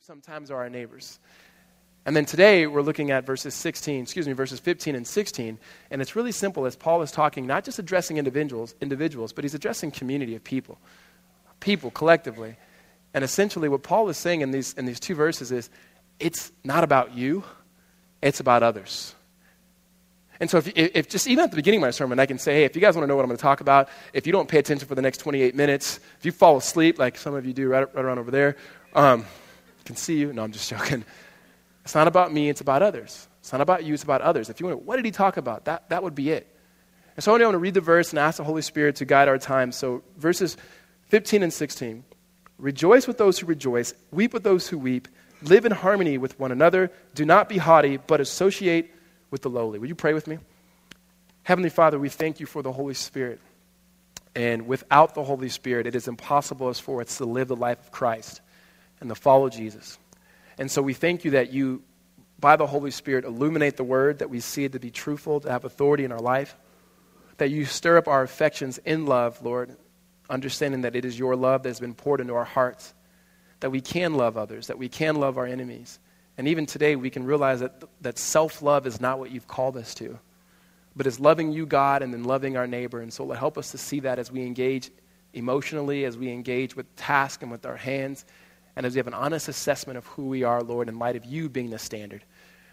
sometimes are our neighbors. And then today we're looking at verses 16, excuse me, verses 15 and 16, and it's really simple as Paul is talking, not just addressing individuals, individuals, but he's addressing community of people, people collectively. And essentially what Paul is saying in these in these two verses is it's not about you, it's about others. And so, if, if, just even at the beginning of my sermon, I can say, hey, if you guys want to know what I'm going to talk about, if you don't pay attention for the next 28 minutes, if you fall asleep, like some of you do right, right around over there, um, can see you. No, I'm just joking. It's not about me, it's about others. It's not about you, it's about others. If you want to, what did he talk about? That, that would be it. And so I want to read the verse and ask the Holy Spirit to guide our time. So, verses 15 and 16. Rejoice with those who rejoice, weep with those who weep, live in harmony with one another, do not be haughty, but associate with the lowly. Will you pray with me? Heavenly Father, we thank you for the Holy Spirit. And without the Holy Spirit, it is impossible for us to live the life of Christ and to follow Jesus. And so we thank you that you, by the Holy Spirit, illuminate the word, that we see it to be truthful, to have authority in our life, that you stir up our affections in love, Lord, understanding that it is your love that has been poured into our hearts, that we can love others, that we can love our enemies. And even today, we can realize that, that self love is not what you've called us to, but is loving you, God, and then loving our neighbor. And so, help us to see that as we engage emotionally, as we engage with tasks and with our hands, and as we have an honest assessment of who we are, Lord, in light of you being the standard.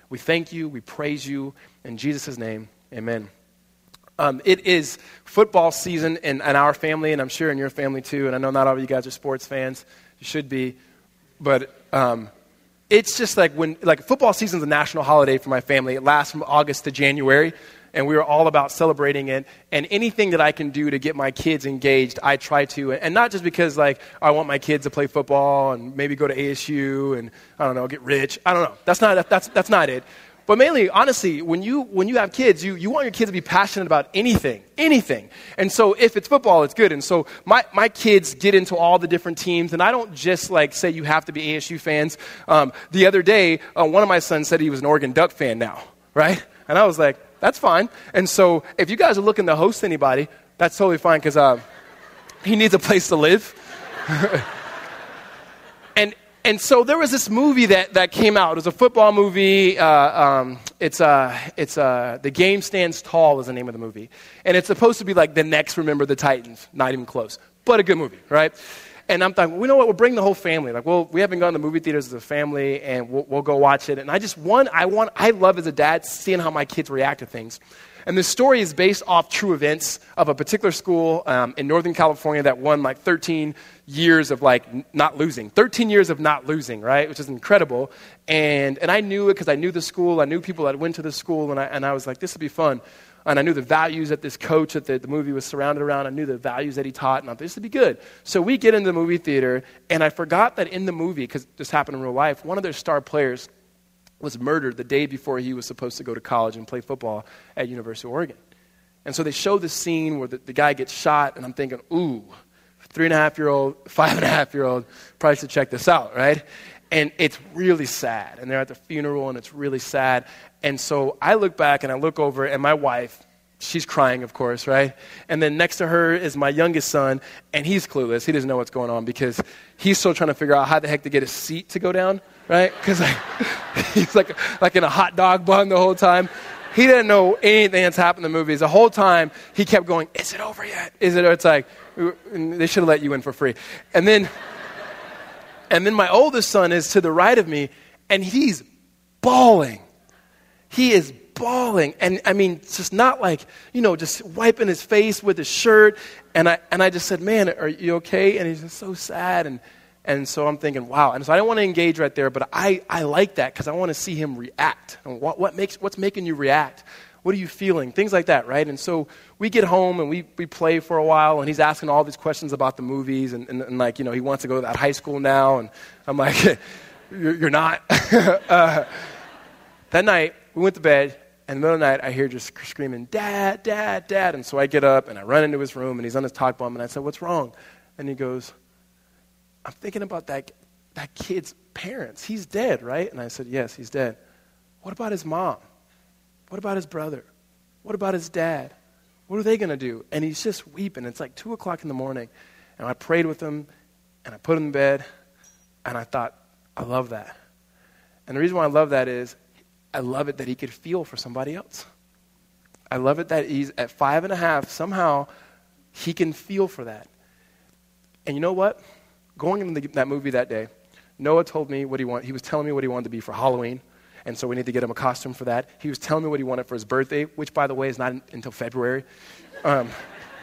We thank you, we praise you. In Jesus' name, amen. Um, it is football season in, in, our family, and I'm sure in your family too. And I know not all of you guys are sports fans. You should be. But um, it's just like when, like, football season is a national holiday for my family. It lasts from August to January, and we are all about celebrating it. And anything that I can do to get my kids engaged, I try to. And not just because, like, I want my kids to play football and maybe go to ASU and, I don't know, get rich. I don't know. That's not, that's, that's not it. But mainly, honestly, when you, when you have kids, you, you want your kids to be passionate about anything, anything. And so if it's football, it's good. And so my, my kids get into all the different teams, and I don't just like say you have to be ASU fans. Um, the other day, uh, one of my sons said he was an Oregon Duck fan now, right? And I was like, that's fine. And so if you guys are looking to host anybody, that's totally fine because uh, he needs a place to live. and and so there was this movie that, that came out. It was a football movie. Uh, um, it's uh, it's uh, The Game Stands Tall is the name of the movie. And it's supposed to be like the next Remember the Titans. Not even close. But a good movie, right? And I'm thinking, you know what? We'll bring the whole family. Like, well, we haven't gone to the movie theaters as a family, and we'll, we'll go watch it. And I just, one, I want, I love as a dad seeing how my kids react to things. And the story is based off true events of a particular school um, in Northern California that won like 13 years of like not losing. 13 years of not losing, right? Which is incredible. And, and I knew it because I knew the school. I knew people that went to the school. And I, and I was like, this would be fun. And I knew the values that this coach that the, the movie was surrounded around. I knew the values that he taught. And I thought, this would be good. So we get into the movie theater. And I forgot that in the movie, because this happened in real life, one of their star players was murdered the day before he was supposed to go to college and play football at University of Oregon. And so they show this scene where the, the guy gets shot, and I'm thinking, ooh, three and a half year old, five and a half year old probably should check this out, right? And it's really sad. And they're at the funeral, and it's really sad. And so I look back and I look over, and my wife, she's crying, of course, right? And then next to her is my youngest son, and he's clueless. He doesn't know what's going on because he's still trying to figure out how the heck to get his seat to go down right? Because like, he's like, like in a hot dog bun the whole time. He didn't know anything that's happened in the movies. The whole time he kept going, Is it over yet? Is it? It's like, they should have let you in for free. And then, and then my oldest son is to the right of me, and he's bawling. He is bawling. And I mean, just not like, you know, just wiping his face with his shirt. And I, and I just said, Man, are you okay? And he's just so sad. And, and so I'm thinking, wow. And so I don't want to engage right there, but I, I like that because I want to see him react. And what, what makes, what's making you react? What are you feeling? Things like that, right? And so we get home and we, we play for a while, and he's asking all these questions about the movies, and, and, and like, you know, he wants to go to that high school now. And I'm like, you're, not. uh, that night, we went to bed, and in the middle of the night, I hear just screaming, Dad, Dad, Dad. And so I get up and I run into his room, and he's on his talk bomb, and I said, What's wrong? And he goes, I'm thinking about that, that kid's parents. He's dead, right? And I said, Yes, he's dead. What about his mom? What about his brother? What about his dad? What are they going to do? And he's just weeping. It's like 2 o'clock in the morning. And I prayed with him, and I put him in bed, and I thought, I love that. And the reason why I love that is I love it that he could feel for somebody else. I love it that he's at five and a half, somehow he can feel for that. And you know what? Going into the, that movie that day, Noah told me what he wanted. He was telling me what he wanted to be for Halloween. And so we need to get him a costume for that. He was telling me what he wanted for his birthday, which, by the way, is not in, until February. Um,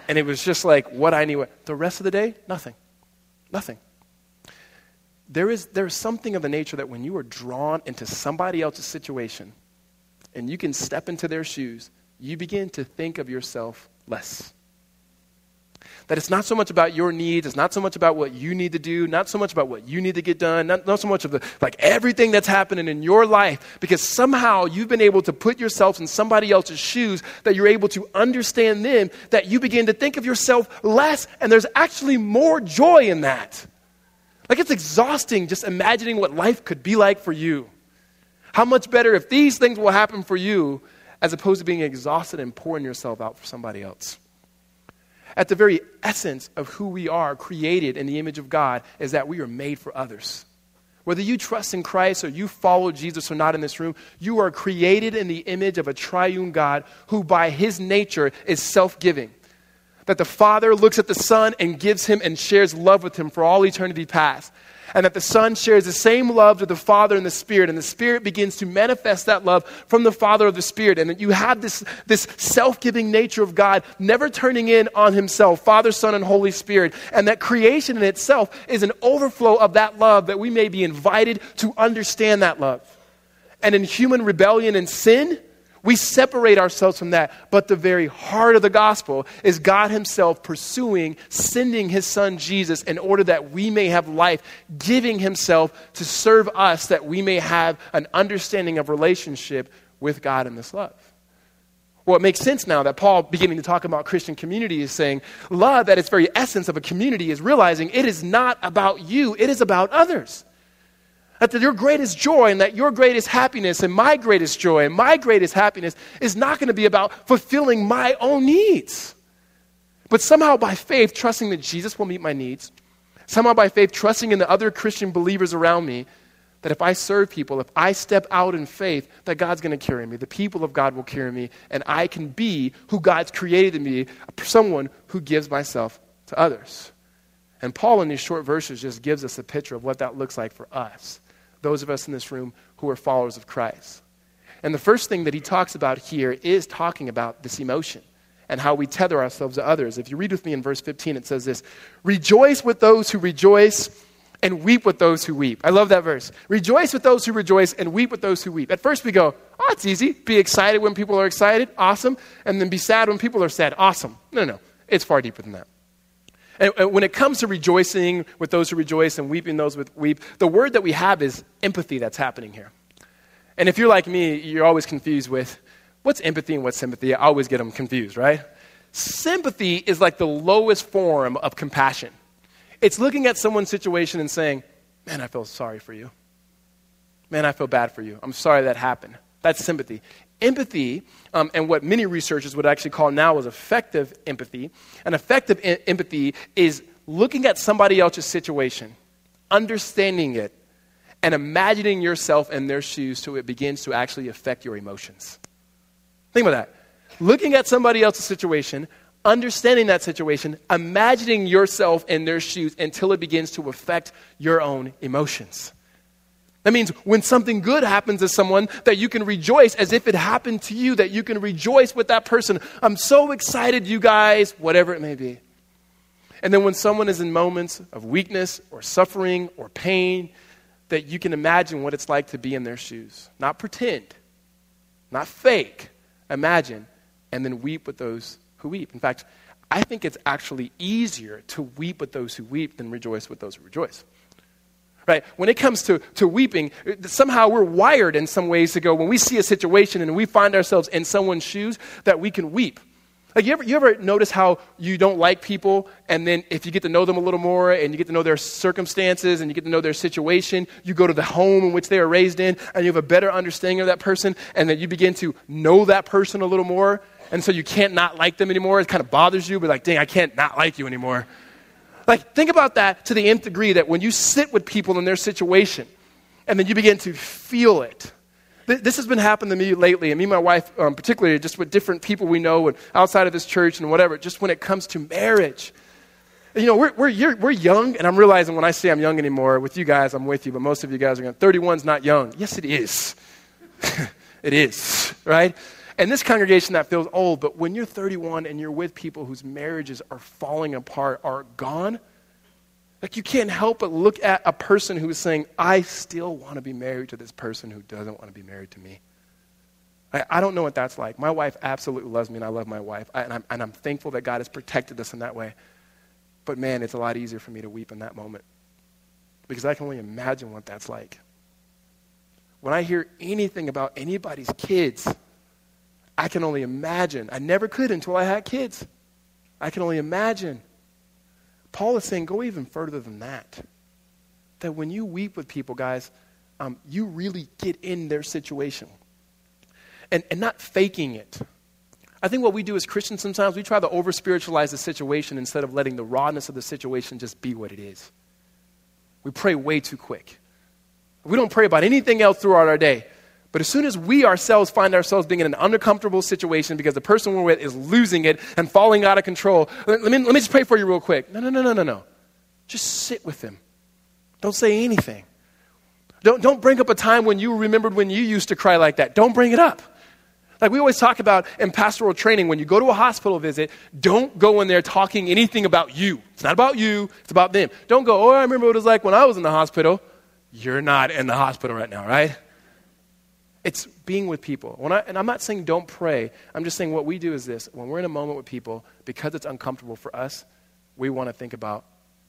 and it was just like what I knew. The rest of the day, nothing. Nothing. There is, there is something of the nature that when you are drawn into somebody else's situation and you can step into their shoes, you begin to think of yourself less. That it's not so much about your needs, it's not so much about what you need to do, not so much about what you need to get done, not, not so much of the, like everything that's happening in your life, because somehow you've been able to put yourself in somebody else's shoes, that you're able to understand them, that you begin to think of yourself less, and there's actually more joy in that. Like it's exhausting just imagining what life could be like for you. How much better if these things will happen for you as opposed to being exhausted and pouring yourself out for somebody else. At the very essence of who we are, created in the image of God, is that we are made for others. Whether you trust in Christ or you follow Jesus or not in this room, you are created in the image of a triune God who, by his nature, is self giving. That the Father looks at the Son and gives him and shares love with him for all eternity past and that the Son shares the same love to the Father and the Spirit, and the Spirit begins to manifest that love from the Father of the Spirit, and that you have this, this self giving nature of God never turning in on Himself, Father, Son, and Holy Spirit, and that creation in itself is an overflow of that love that we may be invited to understand that love. And in human rebellion and sin, we separate ourselves from that. But the very heart of the gospel is God Himself pursuing, sending His Son Jesus in order that we may have life, giving Himself to serve us that we may have an understanding of relationship with God in this love. Well, it makes sense now that Paul, beginning to talk about Christian community, is saying love, at its very essence of a community, is realizing it is not about you, it is about others. That your greatest joy and that your greatest happiness and my greatest joy and my greatest happiness is not going to be about fulfilling my own needs. But somehow by faith, trusting that Jesus will meet my needs, somehow by faith, trusting in the other Christian believers around me, that if I serve people, if I step out in faith, that God's going to carry me. The people of God will carry me, and I can be who God's created me, someone who gives myself to others. And Paul, in these short verses, just gives us a picture of what that looks like for us those of us in this room who are followers of Christ. And the first thing that he talks about here is talking about this emotion and how we tether ourselves to others. If you read with me in verse 15, it says this Rejoice with those who rejoice and weep with those who weep. I love that verse. Rejoice with those who rejoice and weep with those who weep. At first we go, oh, it's easy. Be excited when people are excited. Awesome. And then be sad when people are sad. Awesome. No, no. It's far deeper than that. And when it comes to rejoicing with those who rejoice and weeping those who weep, the word that we have is empathy that's happening here. And if you're like me, you're always confused with what's empathy and what's sympathy. I always get them confused, right? Sympathy is like the lowest form of compassion. It's looking at someone's situation and saying, Man, I feel sorry for you. Man, I feel bad for you. I'm sorry that happened. That's sympathy. Empathy, um, and what many researchers would actually call now is affective empathy, and affective empathy is looking at somebody else's situation, understanding it, and imagining yourself in their shoes so it begins to actually affect your emotions. Think about that. Looking at somebody else's situation, understanding that situation, imagining yourself in their shoes until it begins to affect your own emotions. That means when something good happens to someone, that you can rejoice as if it happened to you, that you can rejoice with that person. I'm so excited, you guys, whatever it may be. And then when someone is in moments of weakness or suffering or pain, that you can imagine what it's like to be in their shoes. Not pretend, not fake, imagine, and then weep with those who weep. In fact, I think it's actually easier to weep with those who weep than rejoice with those who rejoice right? When it comes to, to weeping, somehow we're wired in some ways to go, when we see a situation and we find ourselves in someone's shoes, that we can weep. Like, you ever, you ever notice how you don't like people, and then if you get to know them a little more, and you get to know their circumstances, and you get to know their situation, you go to the home in which they are raised in, and you have a better understanding of that person, and then you begin to know that person a little more, and so you can't not like them anymore. It kind of bothers you, but like, dang, I can't not like you anymore. Like, think about that to the nth degree that when you sit with people in their situation, and then you begin to feel it. This has been happening to me lately, and me and my wife, um, particularly, just with different people we know and outside of this church and whatever, just when it comes to marriage. You know, we're, we're, we're young, and I'm realizing when I say I'm young anymore, with you guys, I'm with you, but most of you guys are going, 31's not young. Yes, it is. it is, right? And this congregation that feels old, but when you're 31 and you're with people whose marriages are falling apart, are gone, like you can't help but look at a person who is saying, I still want to be married to this person who doesn't want to be married to me. I, I don't know what that's like. My wife absolutely loves me, and I love my wife. I, and, I'm, and I'm thankful that God has protected us in that way. But man, it's a lot easier for me to weep in that moment because I can only imagine what that's like. When I hear anything about anybody's kids, I can only imagine. I never could until I had kids. I can only imagine Paul is saying, go even further than that. That when you weep with people, guys, um, you really get in their situation and, and not faking it. I think what we do as Christians sometimes, we try to over spiritualize the situation instead of letting the rawness of the situation just be what it is. We pray way too quick. We don't pray about anything else throughout our day. But as soon as we ourselves find ourselves being in an uncomfortable situation because the person we're with is losing it and falling out of control, let me, let me just pray for you real quick. No, no, no, no, no, no. Just sit with them. Don't say anything. Don't, don't bring up a time when you remembered when you used to cry like that. Don't bring it up. Like we always talk about in pastoral training, when you go to a hospital visit, don't go in there talking anything about you. It's not about you, it's about them. Don't go, oh, I remember what it was like when I was in the hospital. You're not in the hospital right now, right? It's being with people. When I, and I'm not saying don't pray. I'm just saying what we do is this. When we're in a moment with people, because it's uncomfortable for us, we want to think about,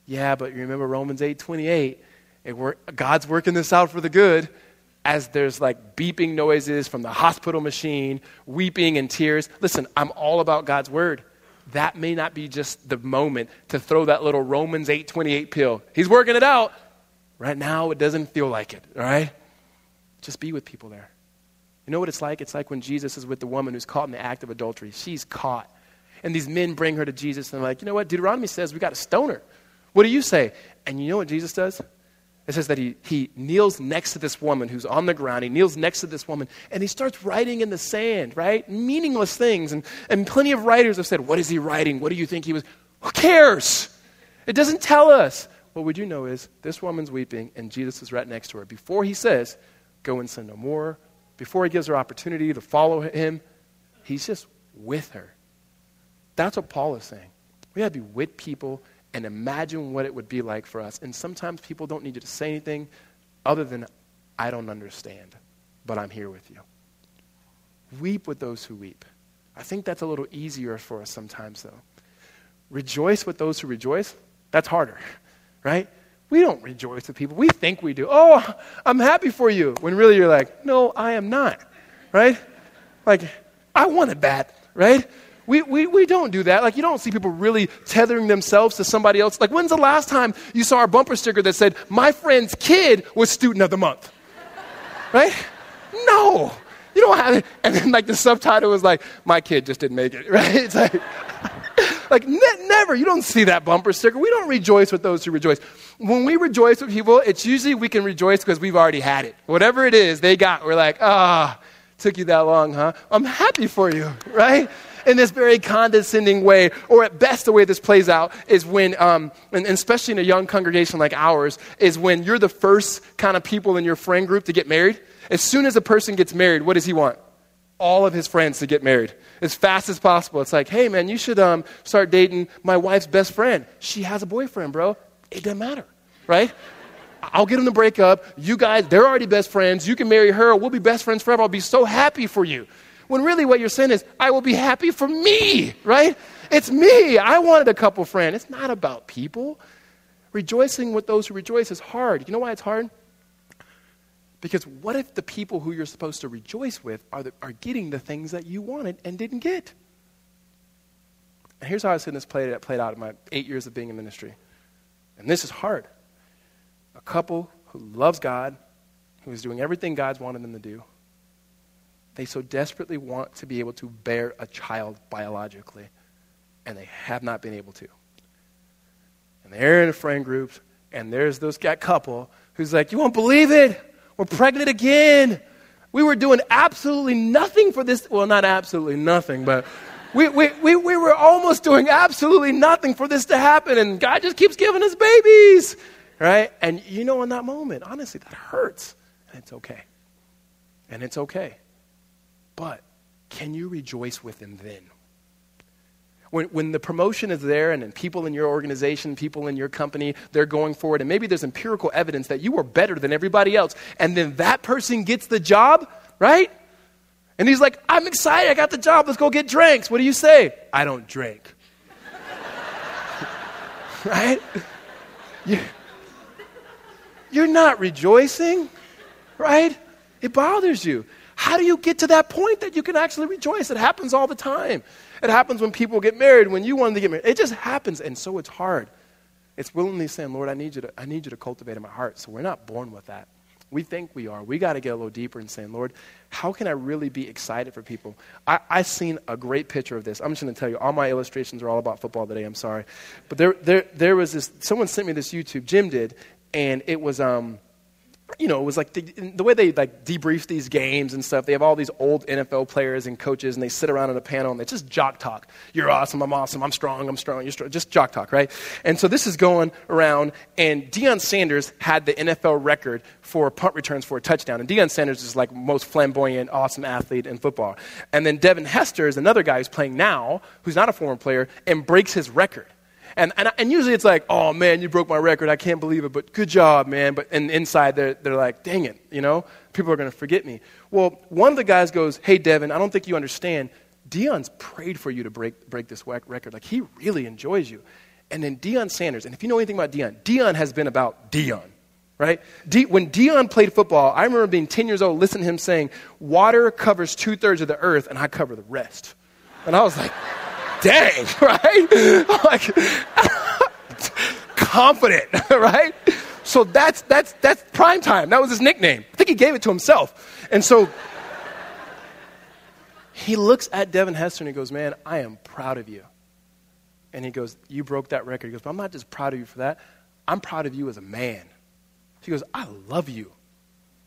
yeah, but you remember Romans 8 28. God's working this out for the good as there's like beeping noises from the hospital machine, weeping and tears. Listen, I'm all about God's word. That may not be just the moment to throw that little Romans 8:28 pill. He's working it out. Right now it doesn't feel like it, all right? Just be with people there. You know what it's like? It's like when Jesus is with the woman who's caught in the act of adultery. She's caught. And these men bring her to Jesus and they're like, you know what? Deuteronomy says we got to stone her. What do you say? And you know what Jesus does? It says that he, he kneels next to this woman who's on the ground. He kneels next to this woman and he starts writing in the sand, right? Meaningless things. And, and plenty of writers have said, What is he writing? What do you think he was? Who cares? It doesn't tell us. What we do know is this woman's weeping and Jesus is right next to her. Before he says, Go and sin no more, before he gives her opportunity to follow him, he's just with her. That's what Paul is saying. We got to be with people and imagine what it would be like for us. And sometimes people don't need you to say anything other than, I don't understand, but I'm here with you. Weep with those who weep. I think that's a little easier for us sometimes, though. Rejoice with those who rejoice. That's harder, right? We don't rejoice with people. We think we do. Oh, I'm happy for you. When really you're like, no, I am not, right? Like, I wanted that, right? We, we, we don't do that. Like, you don't see people really tethering themselves to somebody else. Like, when's the last time you saw a bumper sticker that said, My friend's kid was student of the month? Right? No. You don't have it. And then, like, the subtitle was like, My kid just didn't make it, right? It's like, like ne- never. You don't see that bumper sticker. We don't rejoice with those who rejoice. When we rejoice with people, it's usually we can rejoice because we've already had it. Whatever it is they got, we're like, ah, oh, took you that long, huh? I'm happy for you, right? in this very condescending way, or at best, the way this plays out is when, um, and, and especially in a young congregation like ours, is when you're the first kind of people in your friend group to get married. As soon as a person gets married, what does he want? All of his friends to get married as fast as possible. It's like, hey, man, you should um, start dating my wife's best friend. She has a boyfriend, bro. It doesn't matter, right? I'll get him to break up. You guys, they're already best friends. You can marry her. We'll be best friends forever. I'll be so happy for you. When really what you're saying is, I will be happy for me, right? It's me. I wanted a couple friend. It's not about people. Rejoicing with those who rejoice is hard. You know why it's hard? Because what if the people who you're supposed to rejoice with are, the, are getting the things that you wanted and didn't get? And here's how I've seen this played, played out in my eight years of being in ministry. And this is hard. A couple who loves God, who is doing everything God's wanted them to do, they so desperately want to be able to bear a child biologically, and they have not been able to. And they're in a friend group, and there's this guy couple who's like, You won't believe it. We're pregnant again. We were doing absolutely nothing for this. Well, not absolutely nothing, but we, we, we, we were almost doing absolutely nothing for this to happen. And God just keeps giving us babies, right? And you know, in that moment, honestly, that hurts. And it's okay. And it's okay. But can you rejoice with Him then? When, when the promotion is there and, people in your organization, people in your company, they're going forward, and maybe there's empirical evidence that you are better than everybody else, and then that person gets the job, right? And he's like, I'm excited, I got the job, let's go get drinks. What do you say? I don't drink. right? You, you're not rejoicing, right? It bothers you. How do you get to that point that you can actually rejoice? It happens all the time. It happens when people get married, when you want to get married. It just happens, and so it's hard. It's willingly saying, Lord, I need you to, I need you to cultivate in my heart. So we're not born with that. We think we are. We got to get a little deeper and saying, Lord, how can I really be excited for people? I, I've seen a great picture of this. I'm just going to tell you, all my illustrations are all about football today. I'm sorry. But there, there, there was this, someone sent me this YouTube, Jim did, and it was, um, you know, it was like the, the, way they like debrief these games and stuff. They have all these old NFL players and coaches, and they sit around in a panel and they just jock talk. You're awesome. I'm awesome. I'm strong. I'm strong. You're strong. Just jock talk, right? And so this is going around, and Deion Sanders had the NFL record for punt returns for a touchdown. And Deion Sanders is like most flamboyant, awesome athlete in football. And then Devin Hester is another guy who's playing now, who's not a former player, and breaks his record. And, and, and usually it's like, oh man, you broke my record. I can't believe it, but good job, man. But and inside they're, they're like, dang it, you know, people are going to forget me. Well, one of the guys goes, hey, Devin, I don't think you understand. Deion's prayed for you to break, break this record. Like, he really enjoys you. And then Deion Sanders, and if you know anything about Deion, Deion has been about Deion right? De- when Deion played football, I remember being 10 years old, listening to him saying, water covers two thirds of the earth, and I cover the rest. And I was like, dang, right? like, confident, right? So that's, that's, that's prime time. That was his nickname. I think he gave it to himself. And so he looks at Devin Hester and he goes, Man, I am proud of you. And he goes, You broke that record. He goes, But I'm not just proud of you for that. I'm proud of you as a man. He goes, I love you.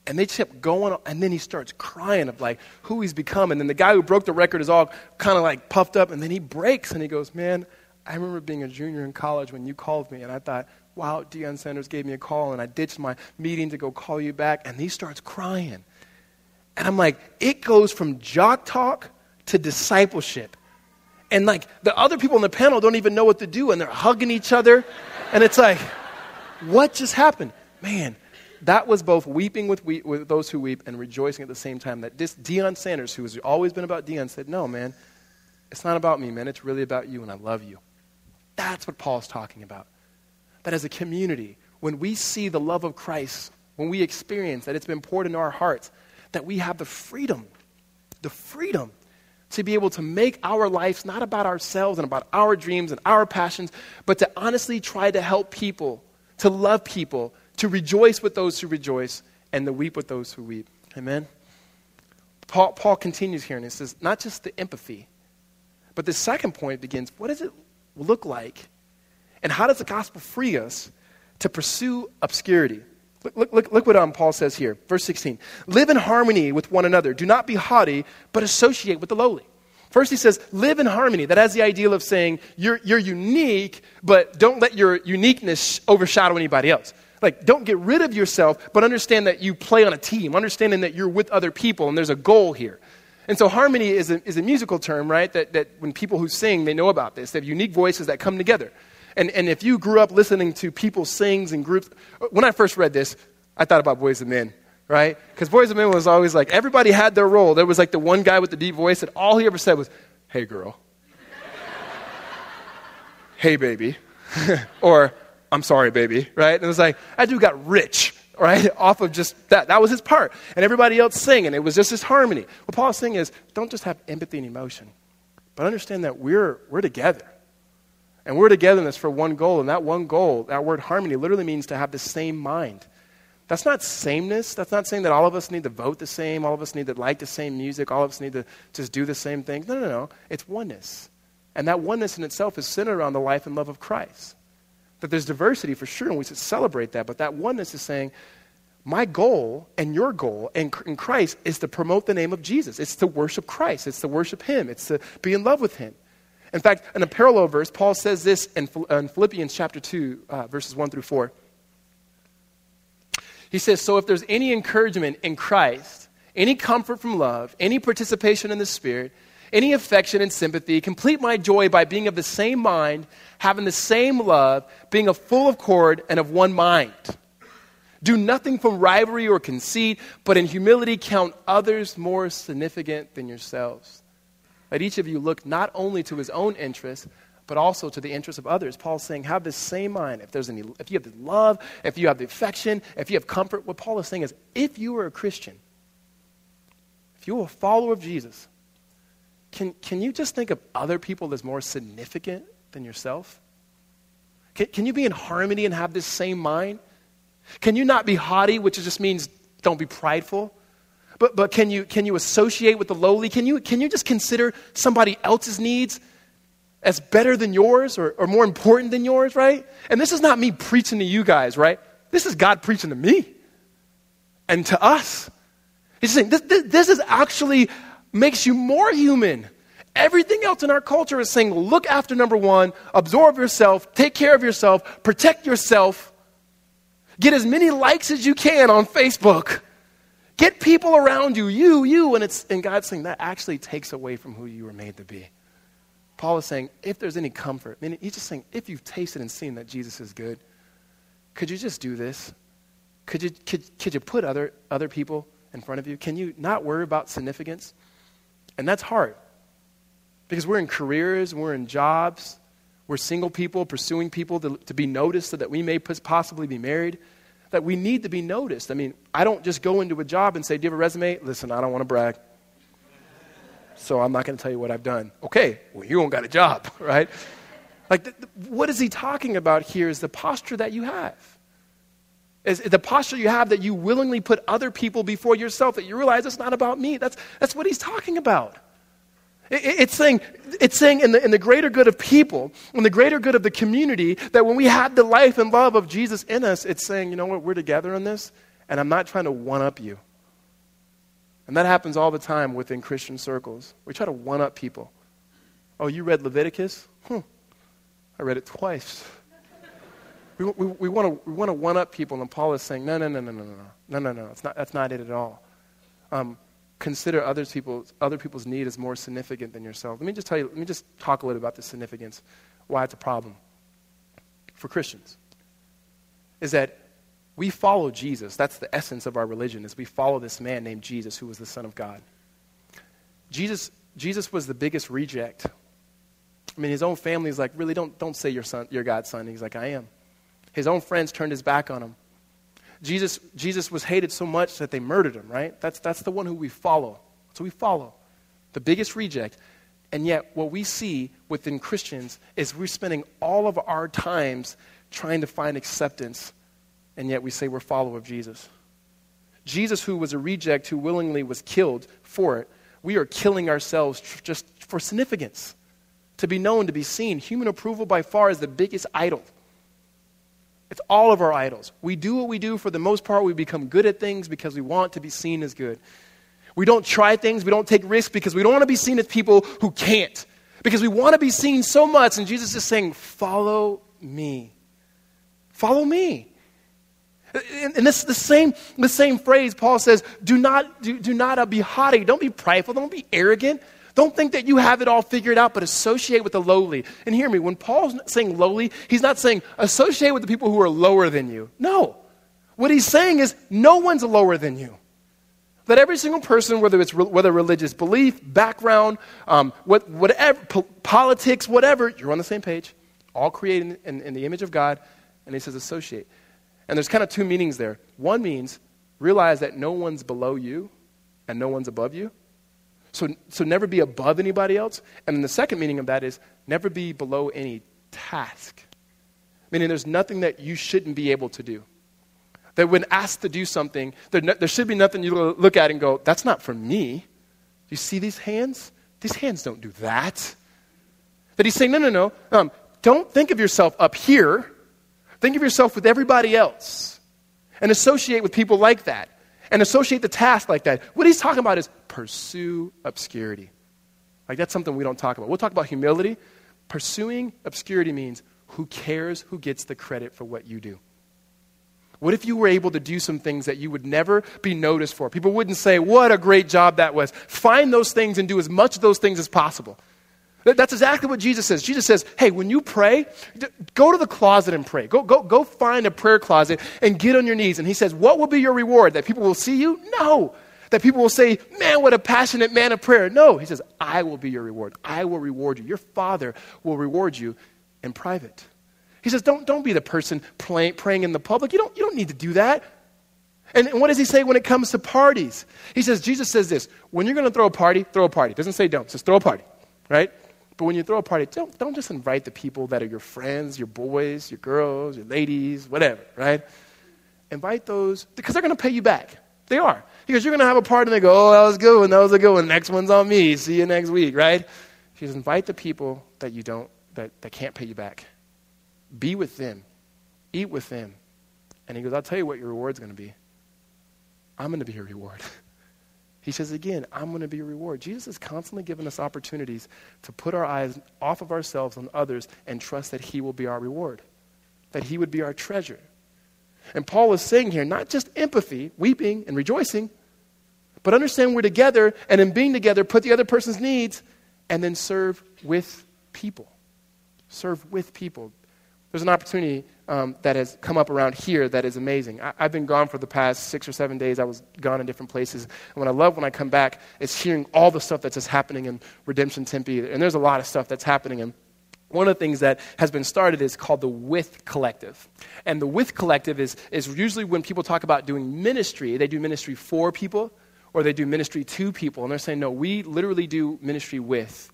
And they just kept going, and then he starts crying of like who he's become. And then the guy who broke the record is all kind of like puffed up, and then he breaks and he goes, Man, I remember being a junior in college when you called me, and I thought, wow, Deion Sanders gave me a call, and I ditched my meeting to go call you back. And he starts crying. And I'm like, it goes from jock talk to discipleship. And like the other people on the panel don't even know what to do, and they're hugging each other. And it's like, what just happened? Man, that was both weeping with, we, with those who weep and rejoicing at the same time. That this Deion Sanders, who has always been about Deion, said, No, man, it's not about me, man. It's really about you, and I love you. That's what Paul's talking about. That as a community, when we see the love of Christ, when we experience that it's been poured into our hearts, that we have the freedom, the freedom to be able to make our lives not about ourselves and about our dreams and our passions, but to honestly try to help people, to love people, to rejoice with those who rejoice, and to weep with those who weep. Amen? Paul, Paul continues here and he says, not just the empathy, but the second point begins what does it look like? And how does the gospel free us to pursue obscurity? Look, look, look, what um, Paul says here, verse 16. Live in harmony with one another. Do not be haughty, but associate with the lowly. First, he says, live in harmony. That has the ideal of saying you're, you're unique, but don't let your uniqueness overshadow anybody else. Like, don't get rid of yourself, but understand that you play on a team, understanding that you're with other people and there's a goal here. And so, harmony is a, is a musical term, right? That, that when people who sing, they know about this. They have unique voices that come together. And, and if you grew up listening to people sings and groups, when I first read this, I thought about Boyz II Men, right? Because Boyz II Men was always like, everybody had their role. There was like the one guy with the deep voice that all he ever said was, hey, girl. hey, baby. or, I'm sorry, baby, right? And it was like, that dude got rich, right? Off of just that. That was his part. And everybody else singing. It was just this harmony. What Paul's saying is, don't just have empathy and emotion, but understand that we're, we're together. And we're togetherness for one goal. And that one goal, that word harmony, literally means to have the same mind. That's not sameness. That's not saying that all of us need to vote the same, all of us need to like the same music, all of us need to just do the same things. No, no, no. It's oneness. And that oneness in itself is centered around the life and love of Christ. That there's diversity for sure, and we should celebrate that. But that oneness is saying, my goal and your goal in, Christ is to promote the name of Jesus. It's to worship Christ. It's to worship Him. It's to be in love with Him. In fact, in a parallel verse, Paul says this in, in Philippians chapter 2, uh, verses 1 through 4. He says, So if there's any encouragement in Christ, any comfort from love, any participation in the Spirit, any affection and sympathy, complete my joy by being of the same mind, having the same love, being of full accord and of one mind. Do nothing from rivalry or conceit, but in humility count others more significant than yourselves. Let each of you look not only to his own interests, but also to the interests of others. Paul's saying, have the same mind. If there's any, if you have the love, if you have the affection, if you have comfort, what Paul is saying is, if you are a Christian, if you are a follower of Jesus, can, can you just think of other people as more significant than yourself? Can, can you be in harmony and have this same mind? Can you not be haughty, which just means don't be prideful? But, but can, you, can you associate with the lowly? Can you, can you just consider somebody else's needs as better than yours or, or more important than yours, right? And this is not me preaching to you guys, right? This is God preaching to me and to us. He's saying this, this, this is actually makes you more human. Everything else in our culture is saying look after number one, absorb yourself, take care of yourself, protect yourself. Get as many likes as you can on Facebook. Get people around you, you, you. And, it's, and God's saying that actually takes away from who you were made to be. Paul is saying, if there's any comfort, I mean, he's just saying, if you've tasted and seen that Jesus is good, could you just do this? Could you, could, could you put other, other people in front of you? Can you not worry about significance? And that's hard because we're in careers, we're in jobs, we're single people pursuing people to, to be noticed so that we may possibly be married, that we need to be noticed. I mean, I don't just go into a job and say, Do you have a resume? Listen, I don't want to brag. So I'm not going to tell you what I've done. Okay, well, you don't got a job, right? Like, the, the, what is he talking about here is the posture that you have. Is the posture you have that you willingly put other people before yourself, that you realize it's not about me. That's, that's what he's talking about. It's saying, it's saying in, the, in the greater good of people, in the greater good of the community, that when we have the life and love of Jesus in us, it's saying, you know what, we're together in this, and I'm not trying to one up you. And that happens all the time within Christian circles. We try to one up people. Oh, you read Leviticus? Hmm. I read it twice. We, we, we want to we wanna one up people, and Paul is saying, no, no, no, no, no, no, no, no, no, no. That's not it at all. Um, consider others people, other people's need as more significant than yourself. Let me just tell you, let me just talk a little about the significance, why it's a problem for Christians. Is that we follow Jesus. That's the essence of our religion, is we follow this man named Jesus who was the Son of God. Jesus, Jesus was the biggest reject. I mean, his own family family's like, really, don't, don't say you're, son, you're God's son. He's like, I am. His own friends turned his back on him. Jesus, Jesus was hated so much that they murdered him, right? That's, that's the one who we follow. So we follow. The biggest reject. And yet, what we see within Christians is we're spending all of our times trying to find acceptance, and yet we say we're follower of Jesus. Jesus, who was a reject, who willingly was killed for it, we are killing ourselves tr- just for significance, to be known, to be seen. Human approval by far is the biggest idol. It's all of our idols. We do what we do for the most part. We become good at things because we want to be seen as good. We don't try things, we don't take risks because we don't want to be seen as people who can't. Because we want to be seen so much. And Jesus is saying, Follow me. Follow me. And this the same, the same phrase, Paul says, do not, do, do not be haughty. Don't be prideful. Don't be arrogant. Don't think that you have it all figured out, but associate with the lowly. And hear me, when Paul's saying lowly, he's not saying associate with the people who are lower than you. No. What he's saying is no one's lower than you. That every single person, whether it's re- whether religious belief, background, um, what, whatever, po- politics, whatever, you're on the same page, all created in, in, in the image of God. And he says associate. And there's kind of two meanings there. One means realize that no one's below you and no one's above you. So, so never be above anybody else. And then the second meaning of that is never be below any task. Meaning there's nothing that you shouldn't be able to do. That when asked to do something, there, no, there should be nothing you look at and go, that's not for me. Do you see these hands? These hands don't do that. That he's saying, no, no, no. Um, don't think of yourself up here. Think of yourself with everybody else. and associate with people like that and associate the task like that. What he's talking about is pursue obscurity. Like that's something we don't talk about. We'll talk about humility. Pursuing obscurity means who cares who gets the credit for what you do? What if you were able to do some things that you would never be noticed for? People wouldn't say, What a great job that was. Find those things and do as much of those things as possible. That's exactly what Jesus says. Jesus says, Hey, when you pray, go to the closet and pray. Go, go, go find a prayer closet and get on your knees. And he says, What will be your reward? That people will see you? No. That people will say, Man, what a passionate man of prayer. No. He says, I will be your reward. I will reward you. Your Father will reward you in private. He says, Don't, don't be the person play, praying in the public. You don't, you don't need to do that. And, and what does he say when it comes to parties? He says, Jesus says this when you're going to throw a party, throw a party. Doesn't say don't, says throw a party, right? But when you throw a party, don't, don't just invite the people that are your friends, your boys, your girls, your ladies, whatever, right? Invite those because they're going to pay you back. They are. Because you're going to have a party and they go, oh, that was good one, that was a good one. Next one's on me. See you next week, right? He says, invite the people that you don't, that, that can't pay you back. Be with them. Eat with them. And he goes, I'll tell you what your reward's going to be. I'm going to be your reward. He says again, I'm going to be a reward. Jesus is constantly giving us opportunities to put our eyes off of ourselves on others and trust that He will be our reward, that He would be our treasure. And Paul is saying here, not just empathy, weeping and rejoicing, but understand we're together and in being together, put the other person's needs and then serve with people. Serve with people. There's an opportunity um, that has come up around here that is amazing. I, have been gone for the past six or seven days. I was gone in different places. And what I love when I come back is hearing all the stuff that's just happening in Redemption Tempe. And there's a lot of stuff that's happening. And one of the things that has been started is called the With Collective. And the With Collective is, is usually when people talk about doing ministry, they do ministry for people or they do ministry to people. And they're saying, no, we literally do ministry with.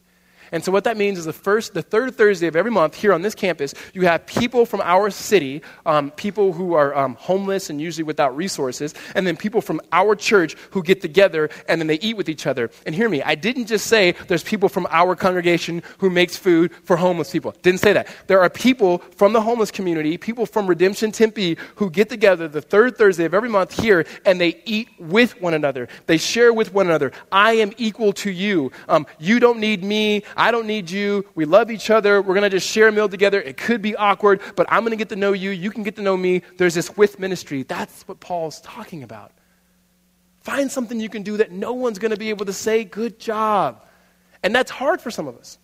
And so what that means is the first, the third Thursday of every month here on this campus, you have people from our city, um, people who are um, homeless and usually without resources, and then people from our church who get together and then they eat with each other. And hear me, I didn't just say there's people from our congregation who makes food for homeless people. Didn't say that. There are people from the homeless community, people from Redemption Tempe who get together the third Thursday of every month here and they eat with one another. They share with one another. I am equal to you. Um, you don't need me. Don't need you. We love each other. We're going to just share a meal together. It could be awkward, but I'm going to get to know you. You can get to know me. There's this with ministry. That's what Paul's talking about. Find something you can do that no one's going to be able to say, good job. And that's hard for some of us.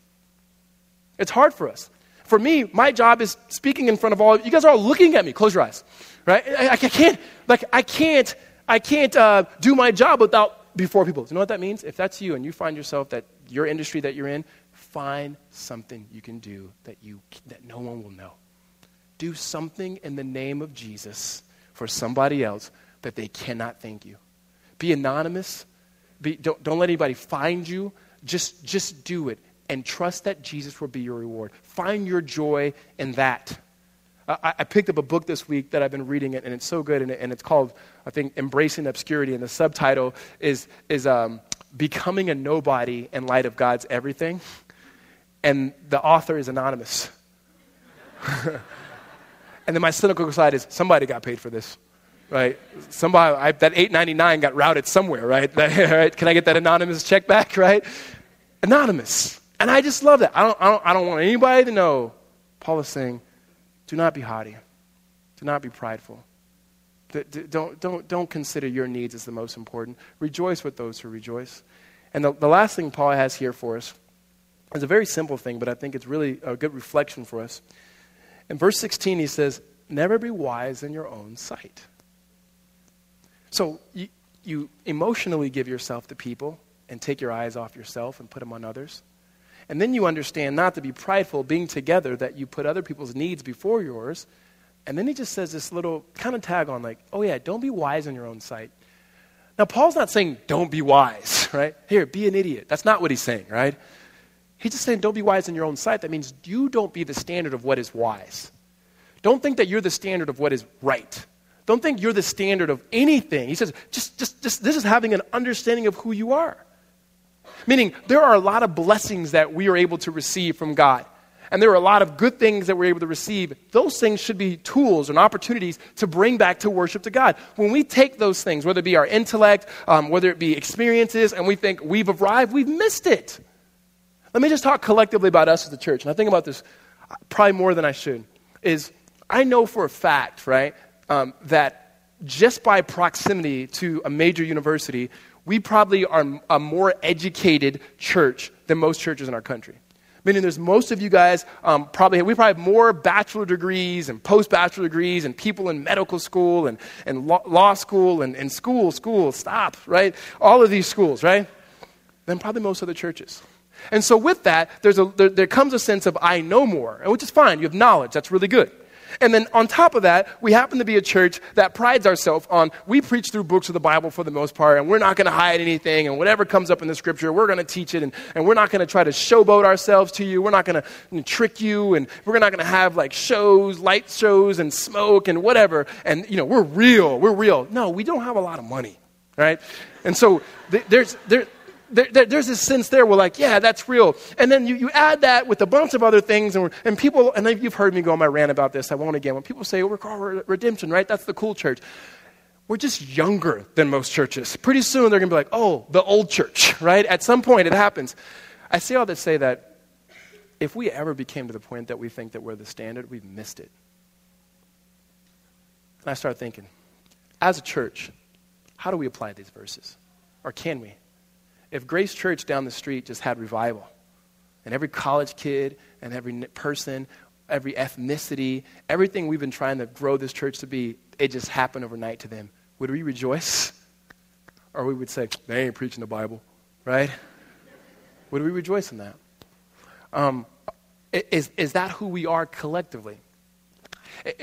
It's hard for us. For me, my job is speaking in front of all. Of you guys are all looking at me. Close your eyes, right? I, I can't, like, I can't, I can't uh, do my job without before people. Do you know what that means? If that's you and you find yourself that your industry that you're in, find something you can do that, you, that no one will know. Do something in the name of Jesus for somebody else that they cannot thank you. Be anonymous. Be, don't, don't let anybody find you. Just, just do it and trust that Jesus will be your reward. Find your joy in that. I, I picked up a book this week that I've been reading, it, and it's so good, and, it, and it's called, I think, Embracing Obscurity, and the subtitle is, is um, Becoming a Nobody in Light of God's Everything and the author is anonymous. and then my cynical side is somebody got paid for this, right? Somebody, I, that 899 got routed somewhere, right? right? Can I get that anonymous check back, right? Anonymous. And I just love that. I don't, I don't, I don't want anybody to know. Paul is saying, do not be haughty. Do not be prideful. Don't, don't, don't consider your needs as the most important. Rejoice with those who rejoice. And the, the last thing Paul has here for us it's a very simple thing, but I think it's really a good reflection for us. In verse 16, he says, Never be wise in your own sight. So you, you emotionally give yourself to people and take your eyes off yourself and put them on others. And then you understand not to be prideful, being together, that you put other people's needs before yours. And then he just says this little kind of tag on, like, oh, yeah, don't be wise in your own sight. Now, Paul's not saying don't be wise, right? Here, be an idiot. That's not what he's saying, right? He's just saying, don't be wise in your own sight. That means you don't be the standard of what is wise. Don't think that you're the standard of what is right. Don't think you're the standard of anything. He says, just, just, just this is having an understanding of who you are. Meaning, there are a lot of blessings that we are able to receive from God. and there are a lot of good things that we're able to receive, those things should be tools and opportunities to bring back to worship to God. When we take those things, whether it be our intellect, um, whether it be experiences, and we think we've arrived, we've missed it. Let me just talk collectively about us as a church, and I think about this probably more than I should. Is I know for a fact, right, um, that just by proximity to a major university, we probably are a more educated church than most churches in our country. Meaning, there's most of you guys um, probably, we probably have more bachelor degrees and post bachelor degrees and people in medical school and, and law, law school and, and school, school, stop, right? All of these schools, right? Than probably most other churches. And so, with that, there's a, there, there comes a sense of I know more, which is fine. You have knowledge, that's really good. And then on top of that, we happen to be a church that prides ourselves on we preach through books of the Bible for the most part, and we're not going to hide anything, and whatever comes up in the scripture, we're going to teach it, and, and we're not going to try to showboat ourselves to you. We're not going to trick you, and we're not going to have like shows, light shows, and smoke, and whatever. And, you know, we're real. We're real. No, we don't have a lot of money, right? And so th- there's, there, there, there, there's this sense there where like, yeah, that's real. And then you, you add that with a bunch of other things, and, and people, and you've heard me go on my rant about this, I won't again. When people say, oh, we're called redemption, right? That's the cool church. We're just younger than most churches. Pretty soon they're going to be like, oh, the old church, right? At some point it happens. I say all that say that if we ever became to the point that we think that we're the standard, we've missed it. And I start thinking, as a church, how do we apply these verses? Or can we? If Grace Church down the street just had revival, and every college kid and every person, every ethnicity, everything we've been trying to grow this church to be, it just happened overnight to them, would we rejoice? Or we would say, they ain't preaching the Bible, right? Would we rejoice in that? Um, is, is that who we are collectively?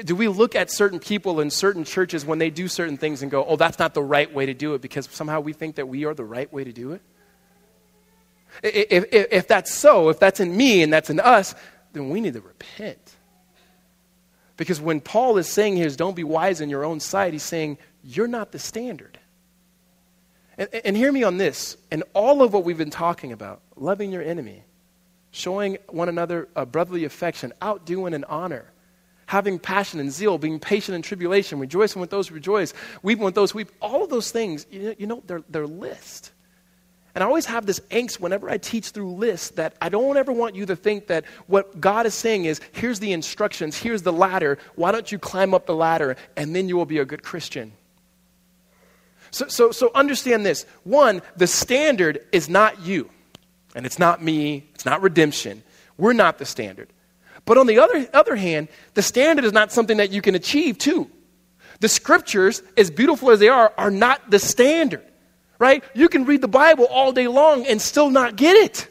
Do we look at certain people in certain churches when they do certain things and go, oh, that's not the right way to do it because somehow we think that we are the right way to do it? If, if, if that's so, if that's in me and that's in us, then we need to repent. Because when Paul is saying here, don't be wise in your own sight, he's saying, you're not the standard. And, and hear me on this. And all of what we've been talking about, loving your enemy, showing one another a brotherly affection, outdoing and honor, having passion and zeal, being patient in tribulation, rejoicing with those who rejoice, weeping with those who weep, all of those things, you know, you know they're, they're list. And I always have this angst whenever I teach through lists that I don't ever want you to think that what God is saying is here's the instructions, here's the ladder. Why don't you climb up the ladder and then you will be a good Christian? So, so, so understand this. One, the standard is not you, and it's not me, it's not redemption. We're not the standard. But on the other, other hand, the standard is not something that you can achieve too. The scriptures, as beautiful as they are, are not the standard right? You can read the Bible all day long and still not get it.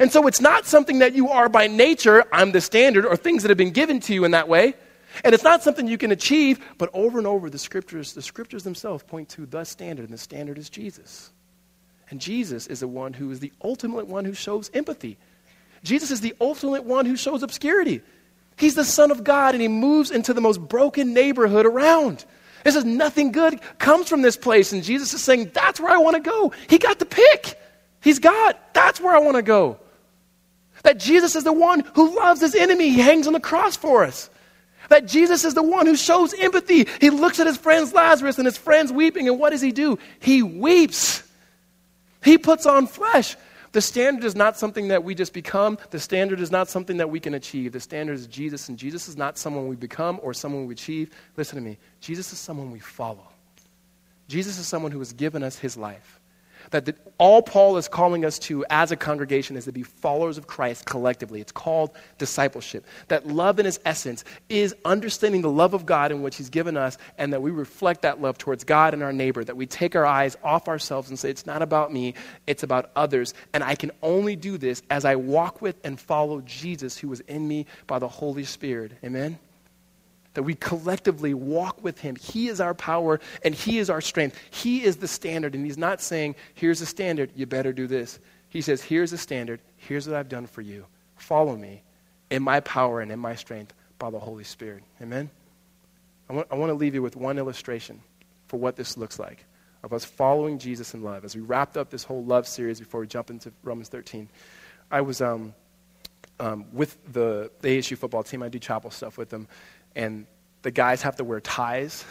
And so it's not something that you are by nature, I'm the standard, or things that have been given to you in that way. And it's not something you can achieve, but over and over the scriptures, the scriptures themselves point to the standard, and the standard is Jesus. And Jesus is the one who is the ultimate one who shows empathy. Jesus is the ultimate one who shows obscurity. He's the Son of God, and he moves into the most broken neighborhood around. It says nothing good comes from this place. And Jesus is saying, that's where I want to go. He got the pick. He's God. That's where I want to go. That Jesus is the one who loves his enemy. He hangs on the cross for us. That Jesus is the one who shows empathy. He looks at his friends Lazarus and his friends weeping, and what does he do? He weeps. He puts on flesh. The standard is not something that we just become. The standard is not something that we can achieve. The standard is Jesus, and Jesus is not someone we become or someone we achieve. Listen to me. Jesus is someone we follow. Jesus is someone who has given us his life. That the, all Paul is calling us to as a congregation is to be followers of Christ collectively. It's called discipleship. That love in its essence is understanding the love of God in which he's given us, and that we reflect that love towards God and our neighbor. That we take our eyes off ourselves and say, it's not about me, it's about others. And I can only do this as I walk with and follow Jesus who was in me by the Holy Spirit. Amen? That we collectively walk with Him. He is our power and He is our strength. He is the standard. And He's not saying, here's the standard, you better do this. He says, here's the standard, here's what I've done for you. Follow me in my power and in my strength by the Holy Spirit. Amen? I want, I want to leave you with one illustration for what this looks like of us following Jesus in love. As we wrapped up this whole love series before we jump into Romans 13, I was. Um, um, with the, the ASU football team. I do chapel stuff with them. And the guys have to wear ties.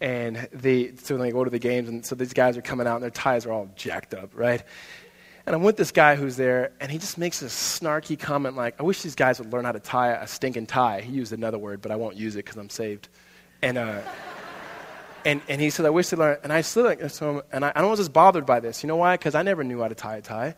And they, so they go to the games, and so these guys are coming out, and their ties are all jacked up, right? And I'm with this guy who's there, and he just makes this snarky comment like, I wish these guys would learn how to tie a stinking tie. He used another word, but I won't use it because I'm saved. And, uh, and, and he said, I wish they learned. And I stood like, and I, I was just bothered by this. You know why? Because I never knew how to tie a tie.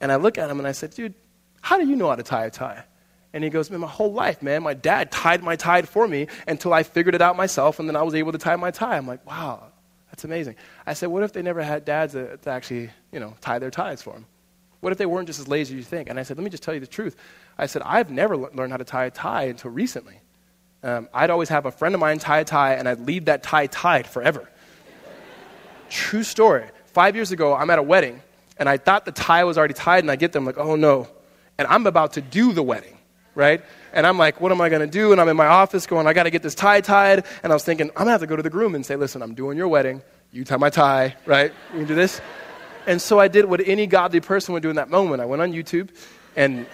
And I look at him and I said, dude, how do you know how to tie a tie? And he goes, man, my whole life, man, my dad tied my tie for me until I figured it out myself, and then I was able to tie my tie. I'm like, wow, that's amazing. I said, what if they never had dads to actually, you know, tie their ties for them? What if they weren't just as lazy as you think? And I said, let me just tell you the truth. I said, I've never learned how to tie a tie until recently. Um, I'd always have a friend of mine tie a tie, and I'd leave that tie tied forever. True story. Five years ago, I'm at a wedding, and I thought the tie was already tied, and I get them like, oh no. And I'm about to do the wedding right? And I'm like, what am I going to do? And I'm in my office going, I got to get this tie tied. And I was thinking, I'm going to have to go to the groom and say, listen, I'm doing your wedding. You tie my tie, right? You can do this. And so I did what any godly person would do in that moment. I went on YouTube and,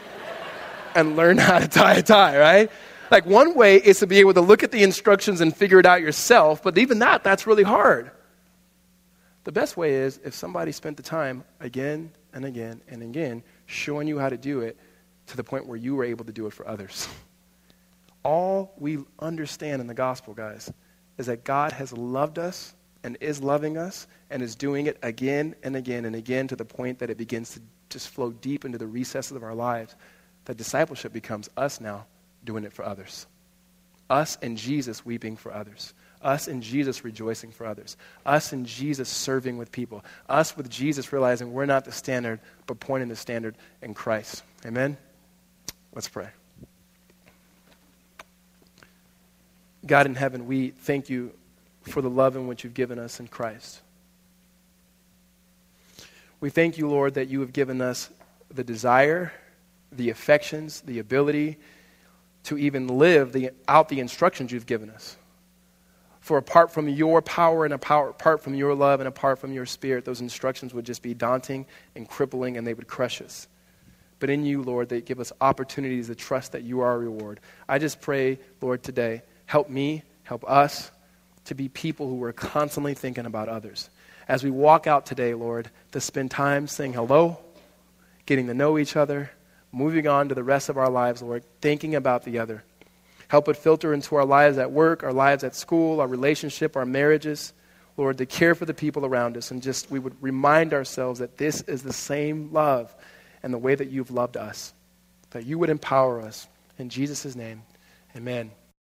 and learned how to tie a tie, right? Like one way is to be able to look at the instructions and figure it out yourself, but even that, that's really hard. The best way is if somebody spent the time again and again and again showing you how to do it to the point where you were able to do it for others. All we understand in the gospel, guys, is that God has loved us and is loving us and is doing it again and again and again to the point that it begins to just flow deep into the recesses of our lives. That discipleship becomes us now doing it for others. Us and Jesus weeping for others. Us and Jesus rejoicing for others. Us and Jesus serving with people. Us with Jesus realizing we're not the standard, but pointing the standard in Christ. Amen? Let's pray. God in heaven, we thank you for the love in which you've given us in Christ. We thank you, Lord, that you have given us the desire, the affections, the ability to even live the, out the instructions you've given us. For apart from your power and apart from your love and apart from your spirit, those instructions would just be daunting and crippling and they would crush us but in you, Lord, that give us opportunities to trust that you are our reward. I just pray, Lord, today, help me, help us to be people who are constantly thinking about others. As we walk out today, Lord, to spend time saying hello, getting to know each other, moving on to the rest of our lives, Lord, thinking about the other. Help it filter into our lives at work, our lives at school, our relationship, our marriages. Lord, to care for the people around us and just we would remind ourselves that this is the same love and the way that you've loved us. That you would empower us. In Jesus' name, amen.